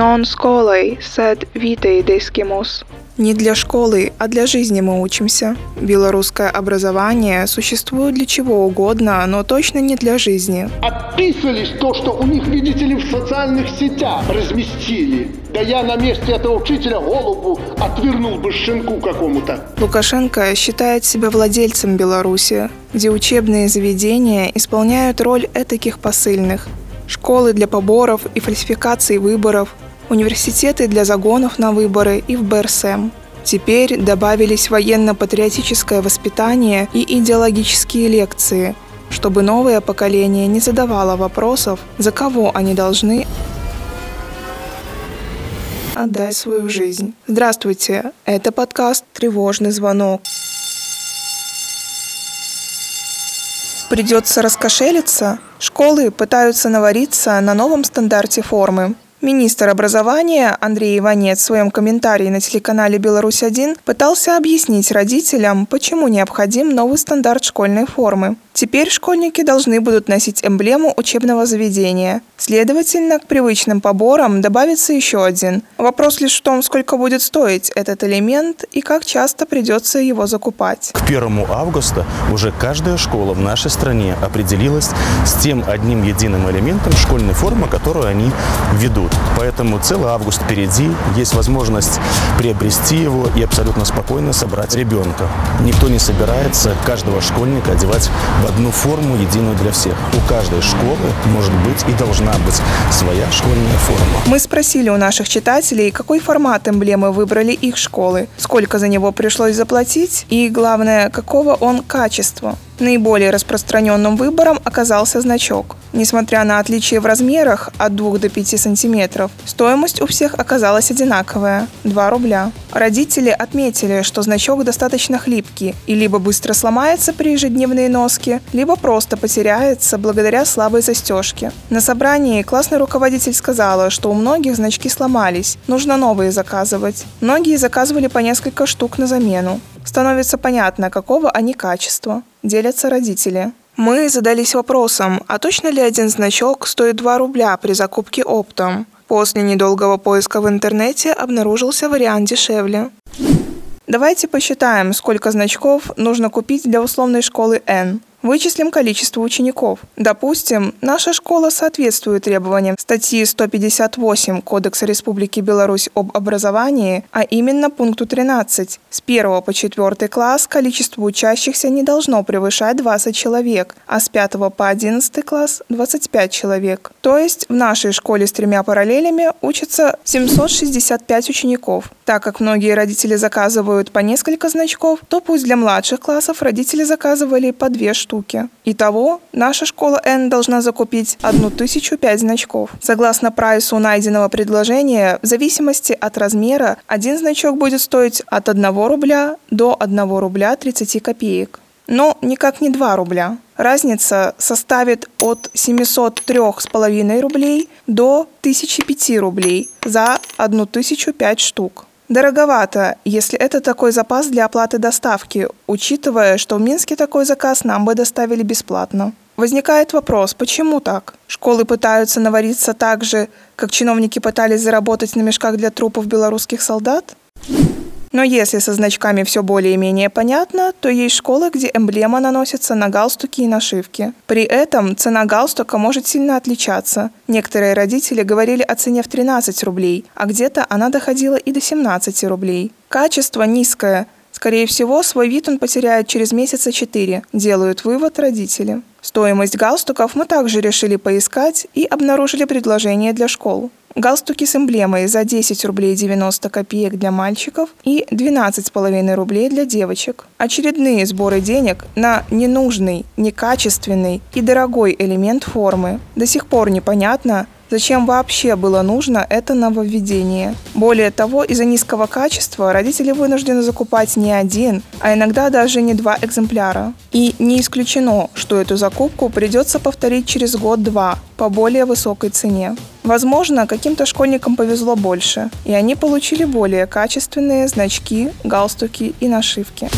Non skolai, sed vitei descimus. Не для школы, а для жизни мы учимся. Белорусское образование существует для чего угодно, но точно не для жизни. Отписались то, что у них, видите ли, в социальных сетях разместили. Да я на месте этого учителя голову отвернул бы щенку какому-то. Лукашенко считает себя владельцем Беларуси, где учебные заведения исполняют роль этаких посыльных. Школы для поборов и фальсификации выборов, университеты для загонов на выборы и в БРСМ. Теперь добавились военно-патриотическое воспитание и идеологические лекции, чтобы новое поколение не задавало вопросов, за кого они должны отдать свою жизнь. Здравствуйте, это подкаст «Тревожный звонок». Придется раскошелиться? Школы пытаются навариться на новом стандарте формы. Министр образования Андрей Иванец в своем комментарии на телеканале «Беларусь-1» пытался объяснить родителям, почему необходим новый стандарт школьной формы. Теперь школьники должны будут носить эмблему учебного заведения. Следовательно, к привычным поборам добавится еще один. Вопрос лишь в том, сколько будет стоить этот элемент и как часто придется его закупать. К 1 августа уже каждая школа в нашей стране определилась с тем одним единым элементом школьной формы, которую они ведут. Поэтому целый август впереди, есть возможность приобрести его и абсолютно спокойно собрать ребенка. Никто не собирается каждого школьника одевать в одну форму, единую для всех. У каждой школы может быть и должна быть своя школьная форма. Мы спросили у наших читателей, какой формат эмблемы выбрали их школы, сколько за него пришлось заплатить и, главное, какого он качества. Наиболее распространенным выбором оказался значок. Несмотря на отличия в размерах от 2 до 5 сантиметров, стоимость у всех оказалась одинаковая – 2 рубля. Родители отметили, что значок достаточно хлипкий и либо быстро сломается при ежедневной носке, либо просто потеряется благодаря слабой застежке. На собрании классный руководитель сказала, что у многих значки сломались, нужно новые заказывать. Многие заказывали по несколько штук на замену. Становится понятно, какого они качества. Делятся родители. Мы задались вопросом, а точно ли один значок стоит 2 рубля при закупке оптом? После недолгого поиска в интернете обнаружился вариант дешевле. Давайте посчитаем, сколько значков нужно купить для условной школы N. Вычислим количество учеников. Допустим, наша школа соответствует требованиям статьи 158 Кодекса Республики Беларусь об образовании, а именно пункту 13. С 1 по 4 класс количество учащихся не должно превышать 20 человек, а с 5 по 11 класс – 25 человек. То есть в нашей школе с тремя параллелями учатся 765 учеников. Так как многие родители заказывают по несколько значков, то пусть для младших классов родители заказывали по две штуки. Итого, наша школа N должна закупить 1005 значков. Согласно прайсу найденного предложения, в зависимости от размера, один значок будет стоить от 1 рубля до 1 рубля 30 копеек. Но никак не 2 рубля. Разница составит от 703,5 рублей до 1005 рублей за 1005 штук. Дороговато, если это такой запас для оплаты доставки, учитывая, что в Минске такой заказ нам бы доставили бесплатно. Возникает вопрос, почему так? Школы пытаются навариться так же, как чиновники пытались заработать на мешках для трупов белорусских солдат? Но если со значками все более-менее понятно, то есть школы, где эмблема наносится на галстуки и нашивки. При этом цена галстука может сильно отличаться. Некоторые родители говорили о цене в 13 рублей, а где-то она доходила и до 17 рублей. Качество низкое. Скорее всего, свой вид он потеряет через месяца 4, делают вывод родители. Стоимость галстуков мы также решили поискать и обнаружили предложение для школ. Галстуки с эмблемой за 10 рублей 90 копеек для мальчиков и 12,5 рублей для девочек. Очередные сборы денег на ненужный, некачественный и дорогой элемент формы. До сих пор непонятно, Зачем вообще было нужно это нововведение? Более того, из-за низкого качества родители вынуждены закупать не один, а иногда даже не два экземпляра. И не исключено, что эту закупку придется повторить через год-два по более высокой цене. Возможно, каким-то школьникам повезло больше, и они получили более качественные значки, галстуки и нашивки.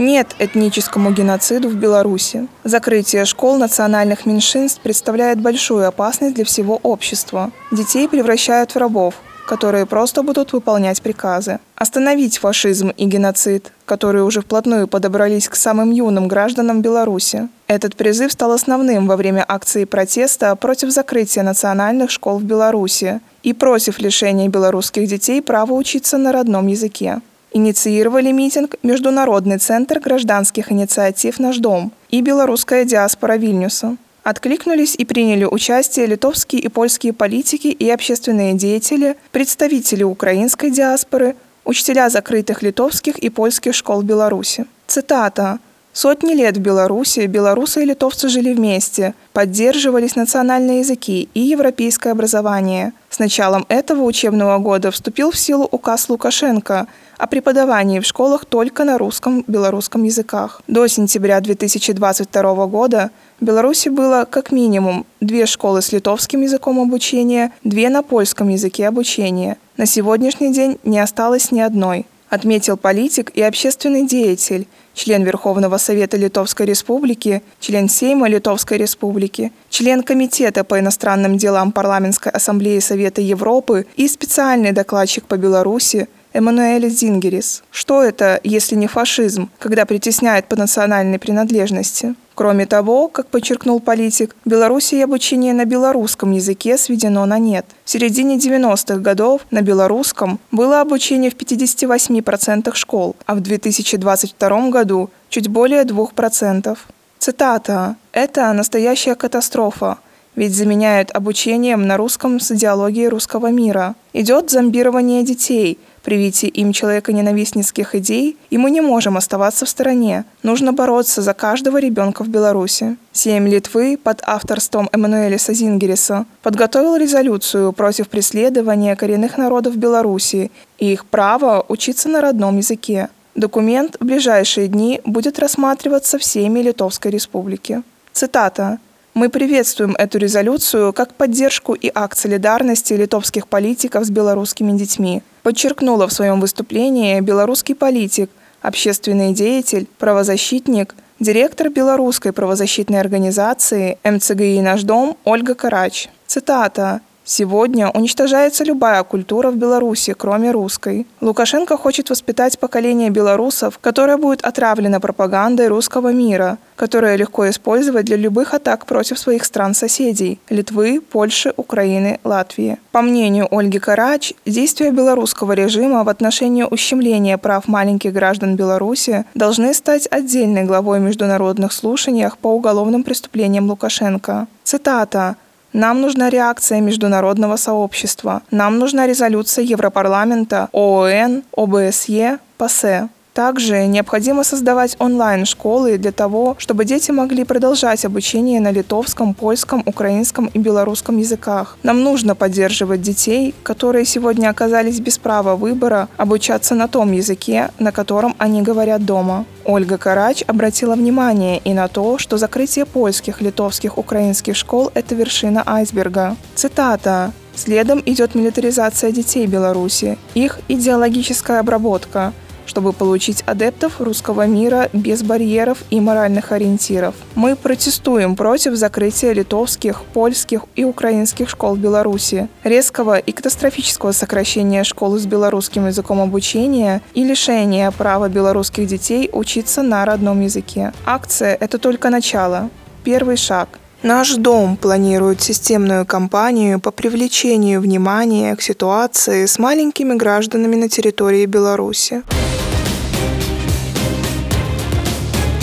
Нет этническому геноциду в Беларуси. Закрытие школ национальных меньшинств представляет большую опасность для всего общества. Детей превращают в рабов, которые просто будут выполнять приказы. Остановить фашизм и геноцид, которые уже вплотную подобрались к самым юным гражданам Беларуси. Этот призыв стал основным во время акции протеста против закрытия национальных школ в Беларуси и против лишения белорусских детей права учиться на родном языке. Инициировали митинг Международный центр гражданских инициатив «Наш дом» и белорусская диаспора Вильнюса. Откликнулись и приняли участие литовские и польские политики и общественные деятели, представители украинской диаспоры, учителя закрытых литовских и польских школ Беларуси. Цитата. Сотни лет в Беларуси белорусы и литовцы жили вместе, поддерживались национальные языки и европейское образование. С началом этого учебного года вступил в силу указ Лукашенко о преподавании в школах только на русском белорусском языках. До сентября 2022 года в Беларуси было как минимум две школы с литовским языком обучения, две на польском языке обучения. На сегодняшний день не осталось ни одной отметил политик и общественный деятель, член Верховного Совета Литовской Республики, член Сейма Литовской Республики, член Комитета по иностранным делам Парламентской Ассамблеи Совета Европы и специальный докладчик по Беларуси Эммануэль Зингерис. Что это, если не фашизм, когда притесняют по национальной принадлежности? Кроме того, как подчеркнул политик, в Беларуси обучение на белорусском языке сведено на нет. В середине 90-х годов на белорусском было обучение в 58% школ, а в 2022 году чуть более 2%. Цитата. «Это настоящая катастрофа, ведь заменяют обучением на русском с идеологией русского мира. Идет зомбирование детей – привитии им человека-ненавистницких идей, и мы не можем оставаться в стороне. Нужно бороться за каждого ребенка в Беларуси. Сейм Литвы под авторством Эммануэля Сазингериса подготовил резолюцию против преследования коренных народов Беларуси и их права учиться на родном языке. Документ в ближайшие дни будет рассматриваться всеми Литовской Республики. Цитата. Мы приветствуем эту резолюцию как поддержку и акт солидарности литовских политиков с белорусскими детьми, подчеркнула в своем выступлении белорусский политик, общественный деятель, правозащитник, директор белорусской правозащитной организации МЦГИ «Наш дом» Ольга Карач. Цитата. Сегодня уничтожается любая культура в Беларуси, кроме русской. Лукашенко хочет воспитать поколение белорусов, которое будет отравлено пропагандой русского мира, которое легко использовать для любых атак против своих стран-соседей – Литвы, Польши, Украины, Латвии. По мнению Ольги Карач, действия белорусского режима в отношении ущемления прав маленьких граждан Беларуси должны стать отдельной главой международных слушаниях по уголовным преступлениям Лукашенко. Цитата нам нужна реакция международного сообщества. Нам нужна резолюция Европарламента, ООН, ОБСЕ, ПАСЕ. Также необходимо создавать онлайн-школы для того, чтобы дети могли продолжать обучение на литовском, польском, украинском и белорусском языках. Нам нужно поддерживать детей, которые сегодня оказались без права выбора, обучаться на том языке, на котором они говорят дома. Ольга Карач обратила внимание и на то, что закрытие польских, литовских, украинских школ – это вершина айсберга. Цитата. Следом идет милитаризация детей Беларуси, их идеологическая обработка – чтобы получить адептов русского мира без барьеров и моральных ориентиров. Мы протестуем против закрытия литовских, польских и украинских школ Беларуси, резкого и катастрофического сокращения школ с белорусским языком обучения и лишения права белорусских детей учиться на родном языке. Акция – это только начало, первый шаг – Наш дом планирует системную кампанию по привлечению внимания к ситуации с маленькими гражданами на территории Беларуси.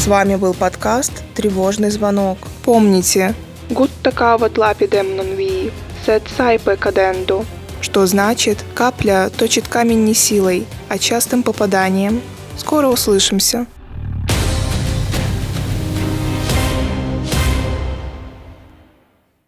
С вами был подкаст «Тревожный звонок». Помните, lapidem non vii, sed saipe cadendo. что значит «капля точит камень не силой, а частым попаданием». Скоро услышимся.